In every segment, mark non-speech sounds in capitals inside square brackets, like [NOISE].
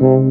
Welcome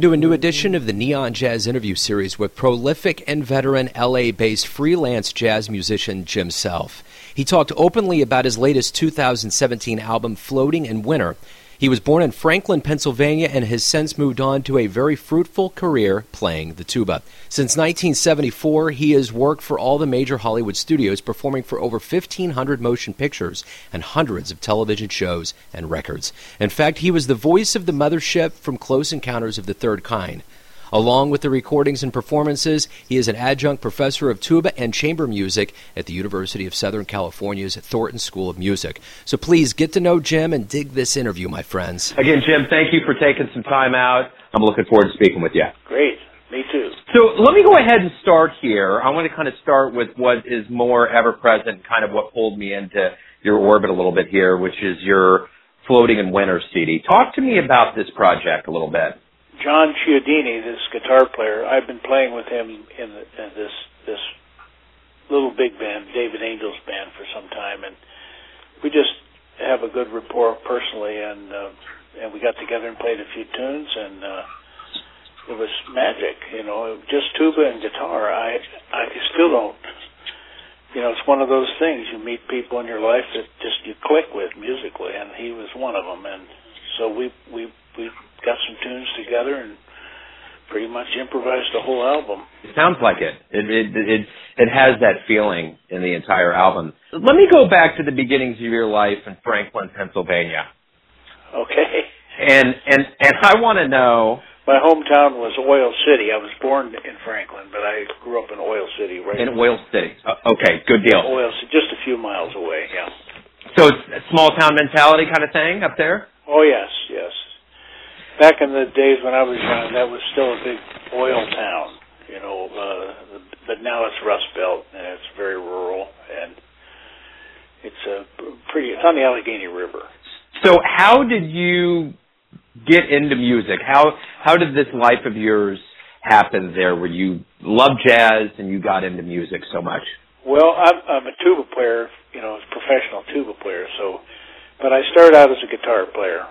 to a new edition of the Neon Jazz interview series with prolific and veteran LA based freelance jazz musician Jim Self. He talked openly about his latest 2017 album, Floating in Winter. He was born in Franklin, Pennsylvania, and has since moved on to a very fruitful career playing the tuba. Since 1974, he has worked for all the major Hollywood studios, performing for over 1,500 motion pictures and hundreds of television shows and records. In fact, he was the voice of the mothership from Close Encounters of the Third Kind. Along with the recordings and performances, he is an adjunct professor of tuba and chamber music at the University of Southern California's Thornton School of Music. So please get to know Jim and dig this interview, my friends. Again, Jim, thank you for taking some time out. I'm looking forward to speaking with you. Great. Me too. So let me go ahead and start here. I want to kind of start with what is more ever present, kind of what pulled me into your orbit a little bit here, which is your Floating in Winter CD. Talk to me about this project a little bit. John Chiodini, this guitar player, I've been playing with him in, the, in this this little big band, David Angel's band, for some time, and we just have a good rapport personally, and uh, and we got together and played a few tunes, and uh, it was magic, you know, just tuba and guitar. I I still don't, you know, it's one of those things. You meet people in your life that just you click with musically, and he was one of them, and so we we we got some tunes together and pretty much improvised the whole album. It sounds like it. It it it, it has that feeling in the entire album. Let me go back to the beginnings of your life in Franklin, Pennsylvania. Okay. And and and I want to know. My hometown was Oil City. I was born in Franklin, but I grew up in Oil City, right? In Oil City. Uh, okay, good deal. Oil City, just a few miles away. Yeah. So it's a small town mentality kind of thing up there. Oh yes, yes back in the days when I was young, that was still a big oil town, you know. Uh, but now it's Rust Belt and it's very rural and it's a pretty. It's on the Allegheny River. So, how did you get into music? How how did this life of yours happen there, where you love jazz and you got into music so much? Well, I'm, I'm a tuba player, you know, a professional tuba player. So, but I started out as a guitar player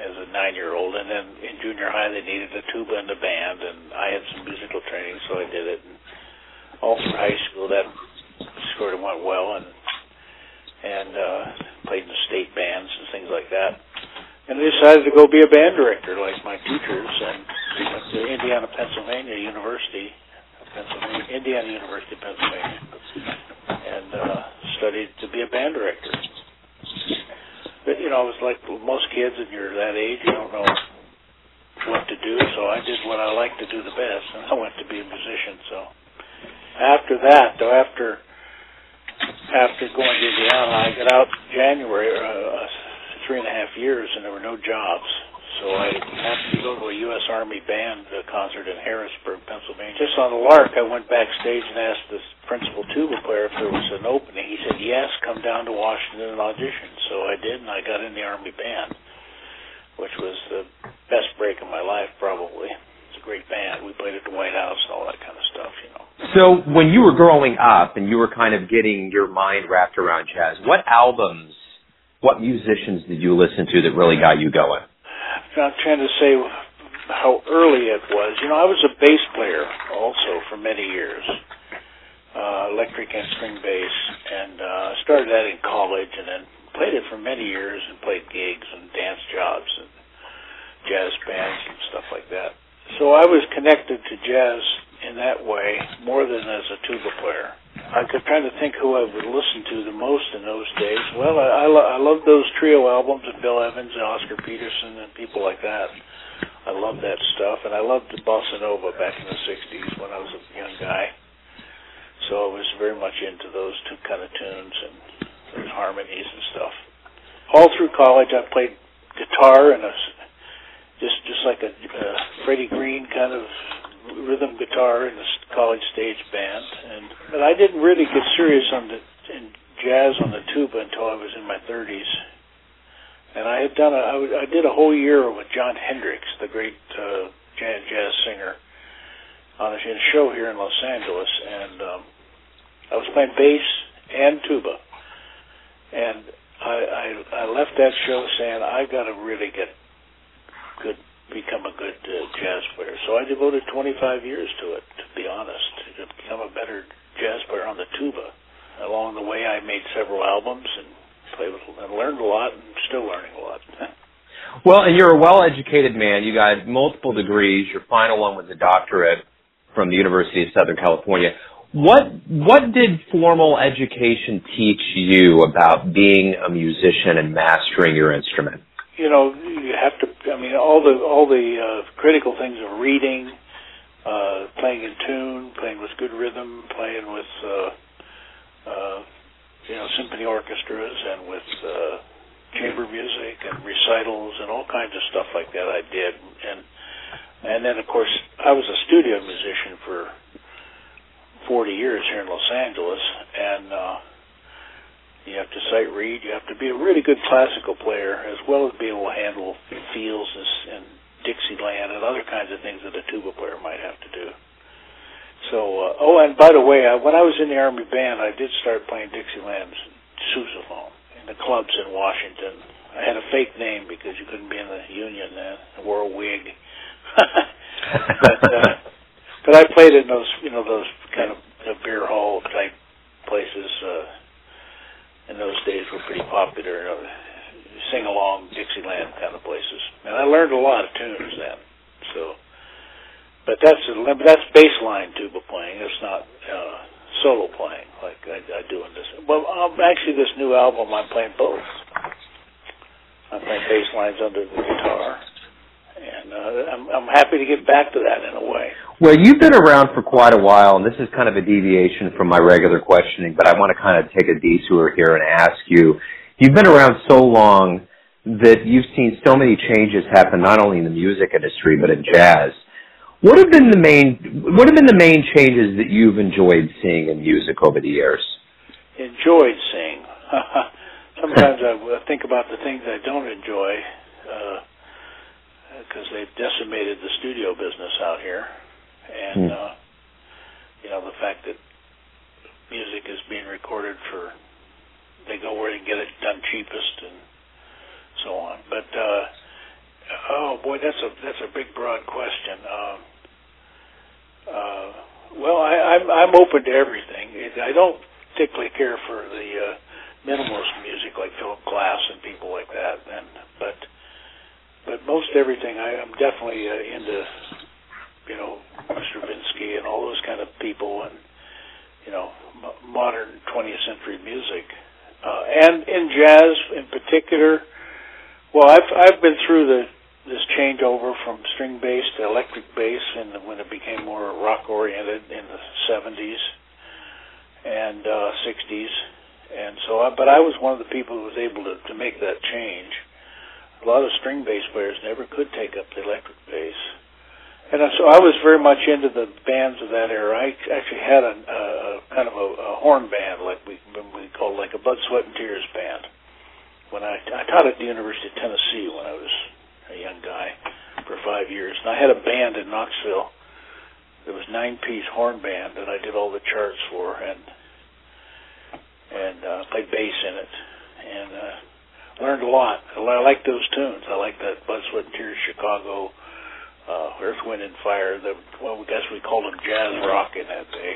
as a nine year old and then in junior high they needed a tuba and a band and I had some musical training so I did it and all through high school that sort of went well and and uh played in the state bands and things like that. And I decided to go be a band director like my teachers and went to Indiana Pennsylvania University Pennsylvania Indiana University Pennsylvania and uh studied to be a band director you know, it was like most kids, and you're that age, you don't know what to do. So I did what I like to do the best, and I went to be a musician. So after that, though, after after going to Indiana, I got out January, uh, three and a half years, and there were no jobs. So I happened to go to a U.S. Army band uh, concert in Harrisburg, Pennsylvania. Just on a lark, I went backstage and asked the principal tuba player if there was an opening. He said, yes, come down to Washington and audition. So I did, and I got in the Army band, which was the best break of my life, probably. It's a great band. We played at the White House and all that kind of stuff, you know. So when you were growing up and you were kind of getting your mind wrapped around jazz, what albums, what musicians did you listen to that really got you going? I'm trying to say how early it was. You know, I was a bass player also for many years, uh, electric and string bass, and uh, started that in college, and then played it for many years, and played gigs and dance jobs and jazz bands and stuff like that. So I was connected to jazz in that way more than as a tuba player. I could try to think who I would listen to the most in those days. Well, I, I, lo- I love those trio albums of Bill Evans and Oscar Peterson and people like that. I love that stuff, and I loved the bossa nova back in the '60s when I was a young guy. So I was very much into those two kind of tunes and those harmonies and stuff. All through college, I played guitar and a just just like a, a Freddie Green kind of rhythm guitar in the college stage band, and but I didn't really get serious on the in jazz on the tuba until I was in my 30s, and I had done a I, I did a whole year with Jon Hendricks, the great uh, jazz, singer, on a show here in Los Angeles, and um, I was playing bass and tuba, and I, I I left that show saying I got to really get good, become a good uh, jazz player. So I devoted 25 years to it, to be honest, to become a better jazz player on the tuba. Along the way, I made several albums and played with, and learned a lot, and still learning a lot. [LAUGHS] well, and you're a well-educated man. You got multiple degrees. Your final one was a doctorate from the University of Southern California. What what did formal education teach you about being a musician and mastering your instrument? You know, you have to. I mean, all the all the uh, critical things of reading, uh, playing in tune, playing with good rhythm, playing with uh, uh, you know symphony orchestras and with uh, chamber music and recitals and all kinds of stuff like that. I did, and and then of course I was a studio musician for 40 years here in Los Angeles, and uh, sight read. You have to be a really good classical player, as well as be able to handle feels and, and Dixieland and other kinds of things that a tuba player might have to do. So, uh, oh, and by the way, I, when I was in the Army band, I did start playing Dixieland's sousaphone in the clubs in Washington. I had a fake name because you couldn't be in the Union then. I wore a wig. [LAUGHS] but uh, but I played in those, you know, those kind of you know, beer hall type places. Uh, in those days were pretty popular. Know, sing along Dixieland kind of places, and I learned a lot of tunes then. So, but that's a, that's baseline tuba playing. It's not uh, solo playing like I, I do in this. Well, um, actually, this new album I'm playing both. I'm playing bass lines under the guitar and uh, I'm, I'm happy to get back to that in a way. Well, you've been around for quite a while, and this is kind of a deviation from my regular questioning, but I want to kind of take a detour here and ask you. You've been around so long that you've seen so many changes happen, not only in the music industry but in jazz. What have been the main What have been the main changes that you've enjoyed seeing in music over the years? Enjoyed seeing. [LAUGHS] Sometimes I think about the things I don't enjoy. Uh, because they've decimated the studio business out here, and mm. uh, you know the fact that music is being recorded for they go where they can get it done cheapest and so on. But uh, oh boy, that's a that's a big broad question. Um, uh, well, I, I'm I'm open to everything. I don't particularly care for the uh, minimalist music like Philip Glass and people like that, and but but most everything I, am definitely uh, into, you know, Stravinsky and all those kind of people, and you know, m- modern 20th century music, uh, and in jazz in particular. Well, I've I've been through the this changeover from string bass to electric bass, and when it became more rock oriented in the 70s and uh, 60s, and so. I, but I was one of the people who was able to to make that change a lot of string bass players never could take up the electric bass. And so I was very much into the bands of that era. I actually had a, a kind of a, a horn band, like we we called like a Blood, Sweat, and Tears band. When I I taught at the University of Tennessee when I was a young guy for five years, and I had a band in Knoxville. There was nine piece horn band that I did all the charts for, and and uh, played bass in it, and uh, learned a lot. I like those tunes. I like that Blood, Sweat, and Tears, Chicago, uh, Earth, Wind, and Fire. The, well, I guess we called them jazz rock in that day.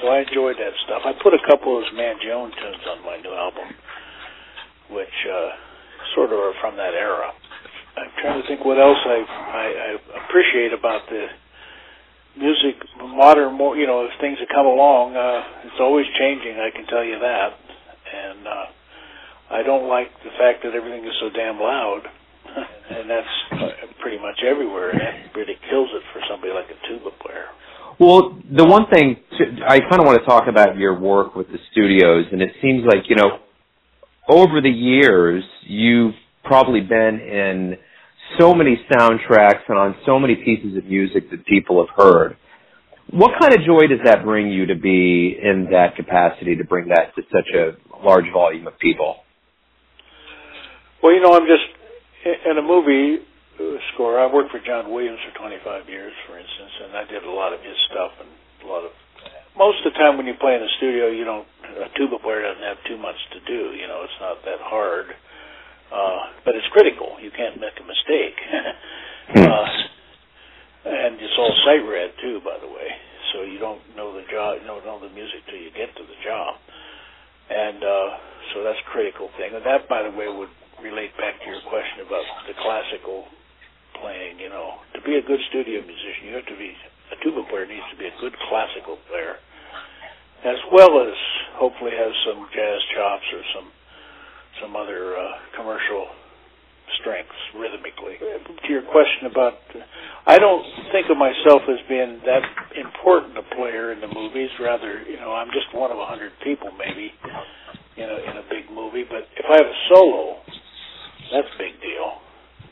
So I enjoyed that stuff. I put a couple of those Mangione tunes on my new album, which uh, sort of are from that era. I'm trying to think what else I, I, I appreciate about the music, modern, more you know, as things that come along. Uh, it's always changing. I can tell you that, and uh, I don't like the fact that everything is so damn loud, [LAUGHS] and that's pretty much everywhere, and that really kills it for somebody like a tuba player. Well, the one thing I kind of want to talk about your work with the studios, and it seems like you know, over the years, you've probably been in so many soundtracks and on so many pieces of music that people have heard. What kind of joy does that bring you to be in that capacity to bring that to such a large volume of people? Well, you know, I'm just in a movie score, I worked for John Williams for 25 years, for instance, and I did a lot of his stuff and a lot of. Most of the time, when you play in the studio, you don't. A tuba player doesn't have too much to do. You know, it's not that hard, uh, but it's critical. You can't make a mistake. [LAUGHS] uh, and it's all sight read too, by the way. So you don't know the job, you don't know the music till you get to the job, and uh, so that's a critical thing. And that, by the way, would relate back to your question about the classical playing. You know, to be a good studio musician, you have to be a tuba player needs to be a good classical player, as well as hopefully have some jazz chops or some some other uh, commercial strengths rhythmically. To your question about, I don't think of myself as being that important a player in the movies. Rather, you know, I'm just one of a hundred people maybe in a in a big movie. But if I have a solo, that's a big deal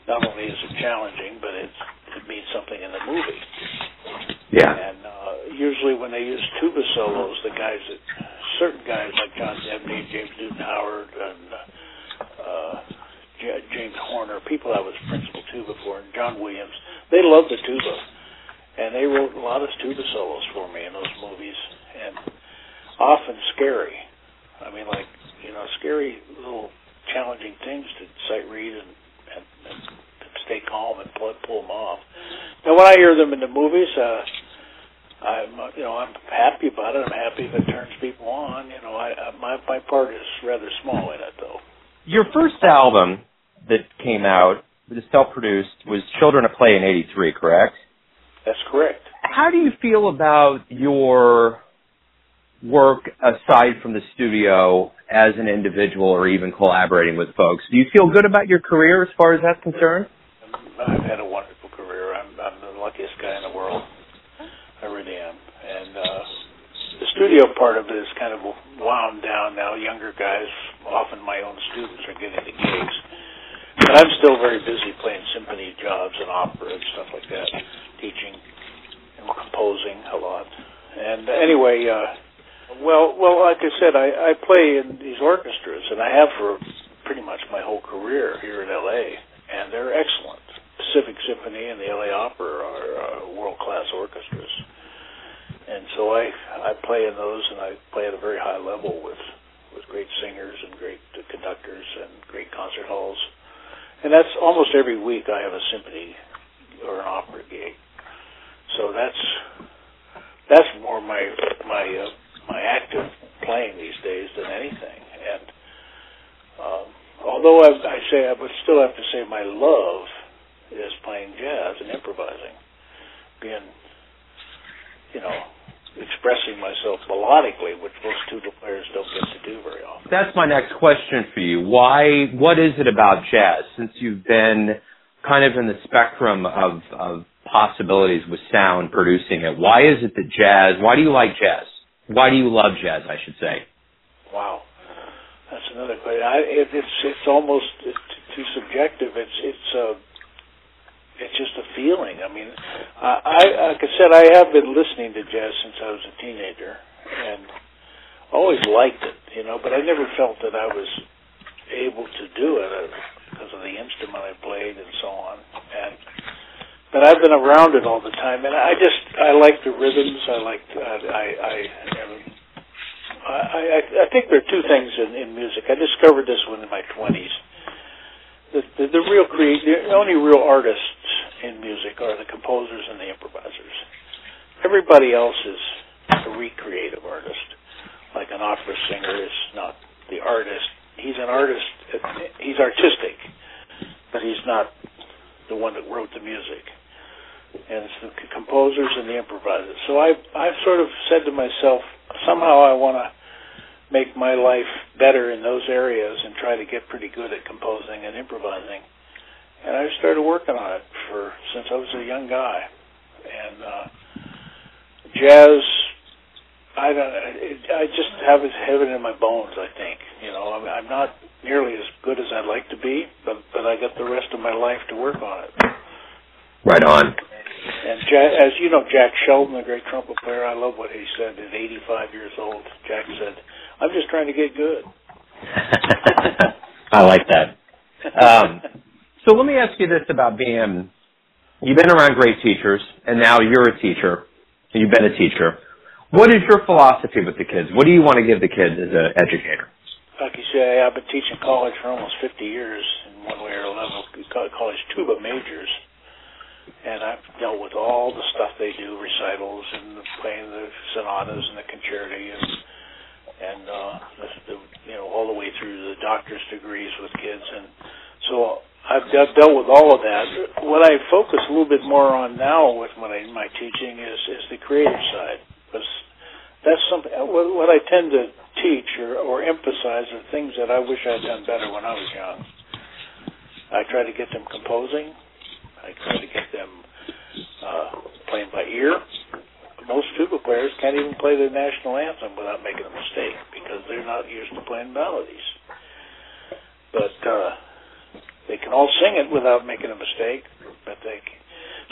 not only is it challenging, but it's, it means something in the movie. Yeah. And uh, usually when they use tuba solos, the guys that certain guys like John Debney, James Newton Howard, and uh, J- James Horner, people I was principal tuba for, and John Williams, they love the tuba, and they wrote a lot of tuba solos for me in those movies, and often scary. I mean, like you know, scary little challenging things to sight read and and, stay calm and pull, pull them off. Now, when I hear them in the movies, uh, I'm uh, you know I'm happy about it. I'm happy if it turns people on. You know, I, I my my part is rather small in it though. Your first album that came out, that is self-produced, was Children of Play in '83, correct? That's correct. How do you feel about your work aside from the studio as an individual or even collaborating with folks. Do you feel good about your career as far as that's concerned? I've had a wonderful career. I'm, I'm the luckiest guy in the world. I really am. And uh, the studio part of it is kind of wound down now. Younger guys, often my own students, are getting the gigs. But I'm still very busy playing symphony jobs and opera and stuff like that, teaching and composing a lot. And anyway, uh, well, well, like I said, I, I play in these orchestras, and I have for pretty much my whole career here in L.A., and they're excellent. Pacific Symphony and the LA Opera are uh, world-class orchestras, and so I I play in those, and I play at a very high level with with great singers and great conductors and great concert halls, and that's almost every week I have a symphony or an opera gig. So that's that's more my my uh, my active playing these days than anything. And um, although I, I say I would still have to say my love is playing jazz and improvising, being you know expressing myself melodically, which most tuba players don't get to do very often. That's my next question for you. Why? What is it about jazz? Since you've been kind of in the spectrum of, of possibilities with sound producing it, why is it that jazz? Why do you like jazz? Why do you love jazz? I should say. Wow, that's another question. I, it, it's it's almost too subjective. It's it's uh, it's just a feeling. I mean, I like I said, I have been listening to jazz since I was a teenager, and always liked it. You know, but I never felt that I was able to do it uh, because of the instrument I played and so on. And but I've been around it all the time, and I just I like the rhythms. I like uh, I I I I think there are two things in, in music. I discovered this one in my twenties. The, the the real create the only real artists in music are the composers and the improvisers. Everybody else is a recreative artist. Like an opera singer is not the artist. He's an artist. He's artistic, but he's not the one that wrote the music and it's the composers and the improvisers. So I I sort of said to myself, somehow I want to make my life better in those areas and try to get pretty good at composing and improvising. And I started working on it for since I was a young guy. And uh, jazz, I don't, I just have it have it in my bones. I think you know I'm, I'm not nearly as good as I'd like to be, but but I got the rest of my life to work on it. Right on. And Jack, as you know, Jack Sheldon, the great trumpet player, I love what he said. At 85 years old, Jack said, "I'm just trying to get good." [LAUGHS] I like that. Um, So let me ask you this about being, you've been around great teachers, and now you're a teacher, and you've been a teacher. What is your philosophy with the kids? What do you want to give the kids as an educator? Like you say, I've been teaching college for almost 50 years in one way or another, college tuba majors. And I've dealt with all the stuff they do, recitals and playing the sonatas and the concerti and and uh, the, the, you know all the way through the doctor's degrees with kids. And so I've, I've dealt with all of that. What I focus a little bit more on now with my my teaching is is the creative side because that's something what, what I tend to teach or, or emphasize are things that I wish I'd done better when I was young. I try to get them composing. I try to get them uh, playing by ear. Most tuba players can't even play the national anthem without making a mistake because they're not used to playing melodies. But uh, they can all sing it without making a mistake. But they, can.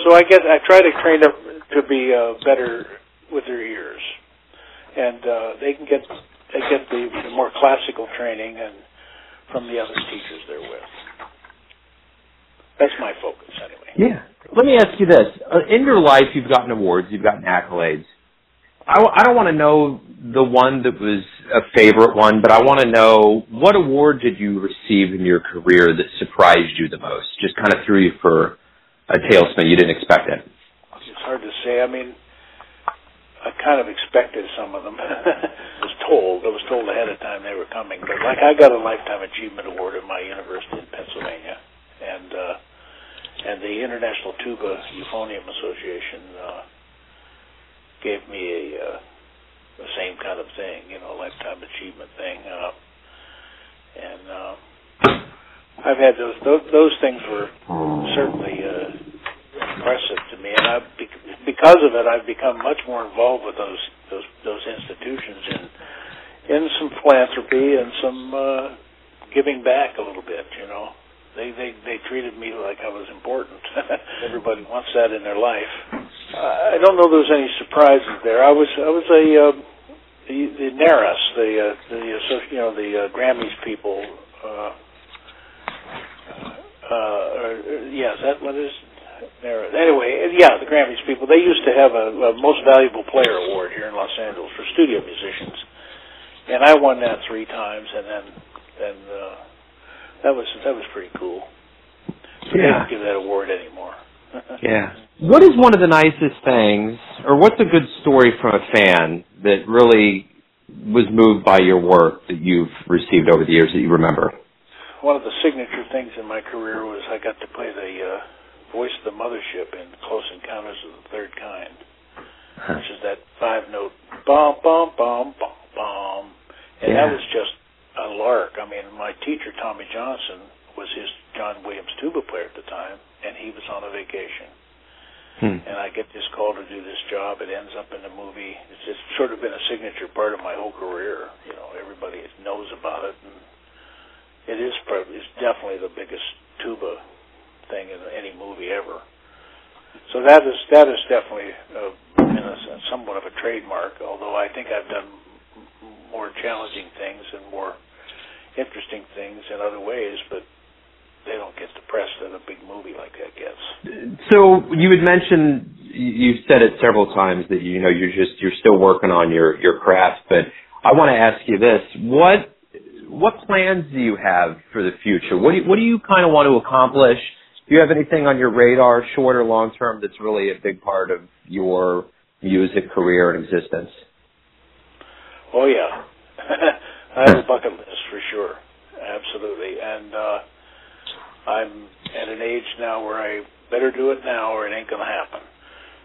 so I get I try to train them to be uh, better with their ears, and uh, they can get get the, the more classical training and from the other teachers they're with. That's my focus, anyway. Yeah. Let me ask you this: uh, in your life, you've gotten awards, you've gotten accolades. I w- I don't want to know the one that was a favorite one, but I want to know what award did you receive in your career that surprised you the most? Just kind of threw you for a tailspin. You didn't expect it. It's hard to say. I mean, I kind of expected some of them. [LAUGHS] I was told. I was told ahead of time they were coming. But like I got a lifetime achievement award at my university in Pennsylvania, and uh, and the International Tuba Euphonium Association uh, gave me a uh, the same kind of thing, you know, lifetime achievement thing. Uh, and uh, I've had those, those those things were certainly uh, impressive to me, and I've because of it, I've become much more involved with those those those institutions in in some philanthropy and some uh, giving back a little bit. You know, they they they treated me like I was important. [LAUGHS] Everybody wants that in their life. Uh, I don't know there's any surprises there. I was I was a uh, the the NARAS, the uh, the you know the uh, Grammys people. Uh, uh, or, yeah, is that what is there. Anyway, yeah, the Grammys people. They used to have a, a Most Valuable Player award here in Los Angeles for studio musicians, and I won that three times. And then, then uh, that was that was pretty cool. So yeah. They don't give that award anymore. [LAUGHS] yeah. What is one of the nicest things, or what's a good story from a fan that really was moved by your work that you've received over the years that you remember? One of the signature things in my career was I got to play the uh, voice of the mothership in Close Encounters of the Third Kind, huh. which is that five note bum bum bum bum bum, and yeah. that was just a lark. I mean, my teacher Tommy Johnson was his John Williams tuba player at the time, and he was on a vacation. Hmm. And I get this call to do this job. It ends up in the movie. It's just sort of been a signature part of my whole career. You know, everybody knows about it, and it is probably it's definitely the biggest tuba thing in any movie ever. So that is that is definitely uh, in a, somewhat of a trademark. Although I think I've done more challenging things and more interesting things in other ways, but they don't get the press that a big movie like that gets. So you had mentioned you've said it several times that you know you're just you're still working on your your craft, but I want to ask you this: what what plans do you have for the future? What do you, what do you kind of want to accomplish? Do you have anything on your radar, short or long term, that's really a big part of your music career and existence? Oh yeah, [LAUGHS] I have a bucket list for sure, absolutely, and uh, I'm at an age now where I better do it now or it ain't gonna happen.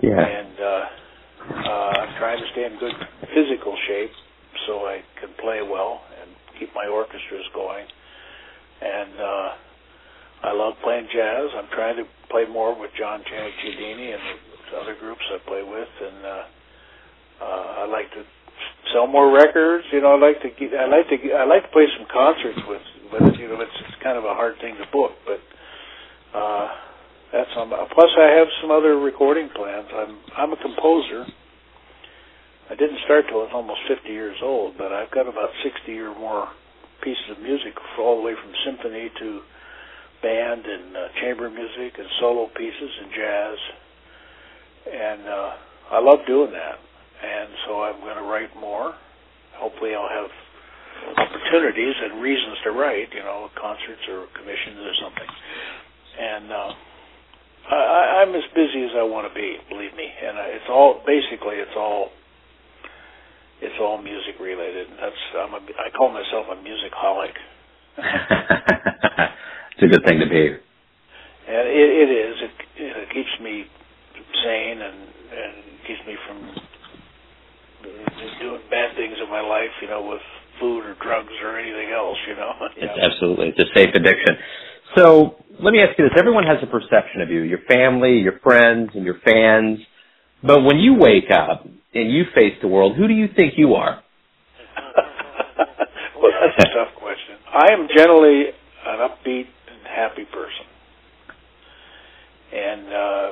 Yeah. And uh, uh, I'm trying to stay in good physical shape so I can play well and keep my orchestras going, and. uh I love playing jazz. I'm trying to play more with John Chiodini and the other groups I play with, and uh, uh, I like to sell more records. You know, I like to get, I like to I like to play some concerts with, but you know, it's, it's kind of a hard thing to book. But uh, that's on. Plus, I have some other recording plans. I'm I'm a composer. I didn't start till I was almost 50 years old, but I've got about 60 or more pieces of music, all the way from symphony to band and uh, chamber music and solo pieces and jazz, and uh, I love doing that. And so I'm going to write more. Hopefully, I'll have opportunities and reasons to write, you know, concerts or commissions or something. And uh, I, I'm as busy as I want to be, believe me. And it's all basically it's all it's all music related. That's I'm a, I call myself a music holic. [LAUGHS] it's a good thing to be. And it, it is. It, it keeps me sane and and keeps me from doing bad things in my life. You know, with food or drugs or anything else. You know. [LAUGHS] It's absolutely it's a safe addiction. So let me ask you this: Everyone has a perception of you, your family, your friends, and your fans. But when you wake up and you face the world, who do you think you are? [LAUGHS] well, that's a tough question. I am generally an upbeat happy person, and uh,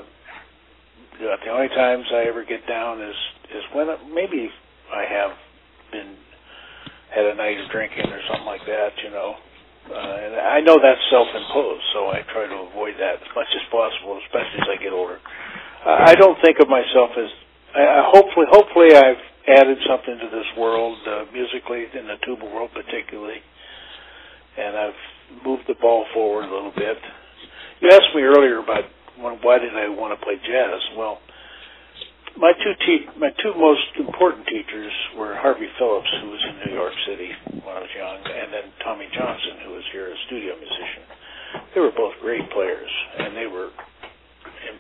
the only times I ever get down is is when maybe I have been had a night of drinking or something like that, you know. Uh, and I know that's self-imposed, so I try to avoid that as much as possible, especially as I get older. I don't think of myself as I, hopefully, hopefully, I've added something to this world uh, musically, in the tuba world particularly, and I've moved the ball forward a little bit. You asked me earlier about when, why did I want to play jazz? Well, my two te- my two most important teachers were Harvey Phillips, who was in New York City when I was young, and then Tommy Johnson, who was here a studio musician. They were both great players, and they were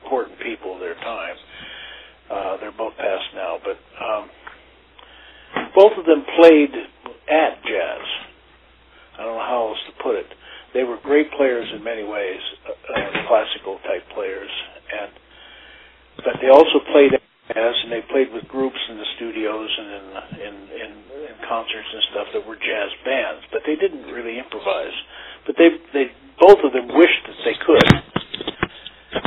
important people of their time. Uh, they're both passed now, but um, both of them played at jazz. I don't know how else to put it. They were great players in many ways, uh, uh, classical type players, and but they also played jazz, and they played with groups in the studios and in, in in in concerts and stuff that were jazz bands. But they didn't really improvise. But they they both of them wished that they could,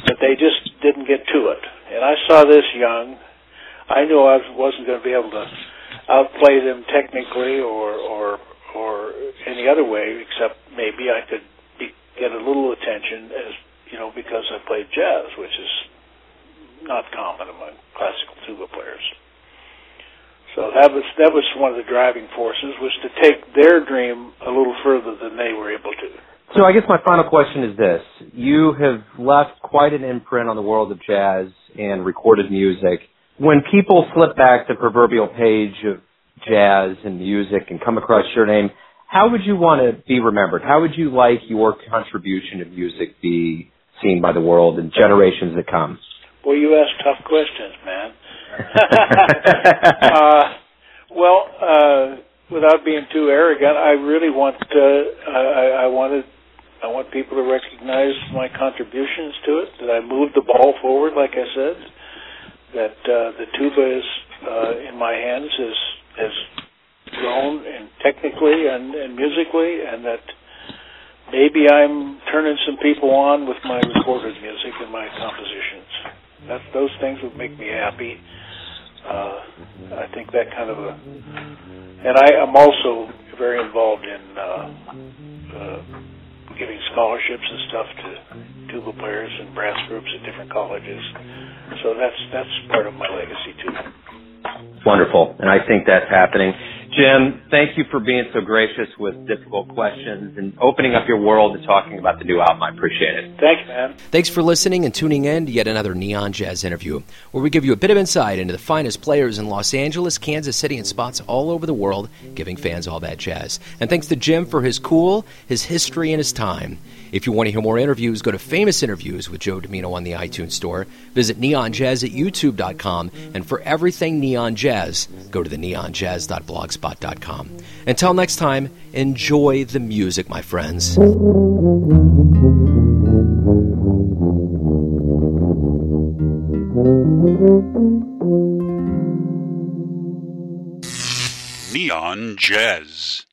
but they just didn't get to it and I saw this young. I knew I wasn't going to be able to outplay them technically or or or any other way, except maybe I could be, get a little attention as you know because I played jazz, which is not common among classical tuba players. So that was that was one of the driving forces was to take their dream a little further than they were able to. So I guess my final question is this. You have left quite an imprint on the world of jazz and recorded music. When people flip back the proverbial page of jazz and music and come across your name, how would you want to be remembered? How would you like your contribution to music be seen by the world and generations that come? Well, you ask tough questions, man. [LAUGHS] uh, well, uh, without being too arrogant, I really want uh, I, I wanted I want people to recognize my contributions to it, that I moved the ball forward, like I said, that uh, the tuba is uh, in my hands has has grown and technically and, and musically, and that maybe I'm turning some people on with my recorded music and my compositions. That those things would make me happy. Uh, I think that kind of a, and I am also very involved in. Uh, uh, giving scholarships and stuff to tuba players and brass groups at different colleges. So that's that's part of my legacy too. Wonderful, and I think that's happening. Jim, thank you for being so gracious with difficult questions and opening up your world to talking about the new album. I appreciate it. Thanks, man. Thanks for listening and tuning in to yet another Neon Jazz interview, where we give you a bit of insight into the finest players in Los Angeles, Kansas City, and spots all over the world, giving fans all that jazz. And thanks to Jim for his cool, his history, and his time. If you want to hear more interviews, go to Famous Interviews with Joe Dimino on the iTunes Store. Visit neonjazz at youtube.com. And for everything Neon Jazz, go to the neonjazz.blogspot.com. Until next time, enjoy the music, my friends. Neon Jazz.